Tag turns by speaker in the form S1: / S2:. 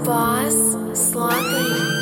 S1: boss, sloppy.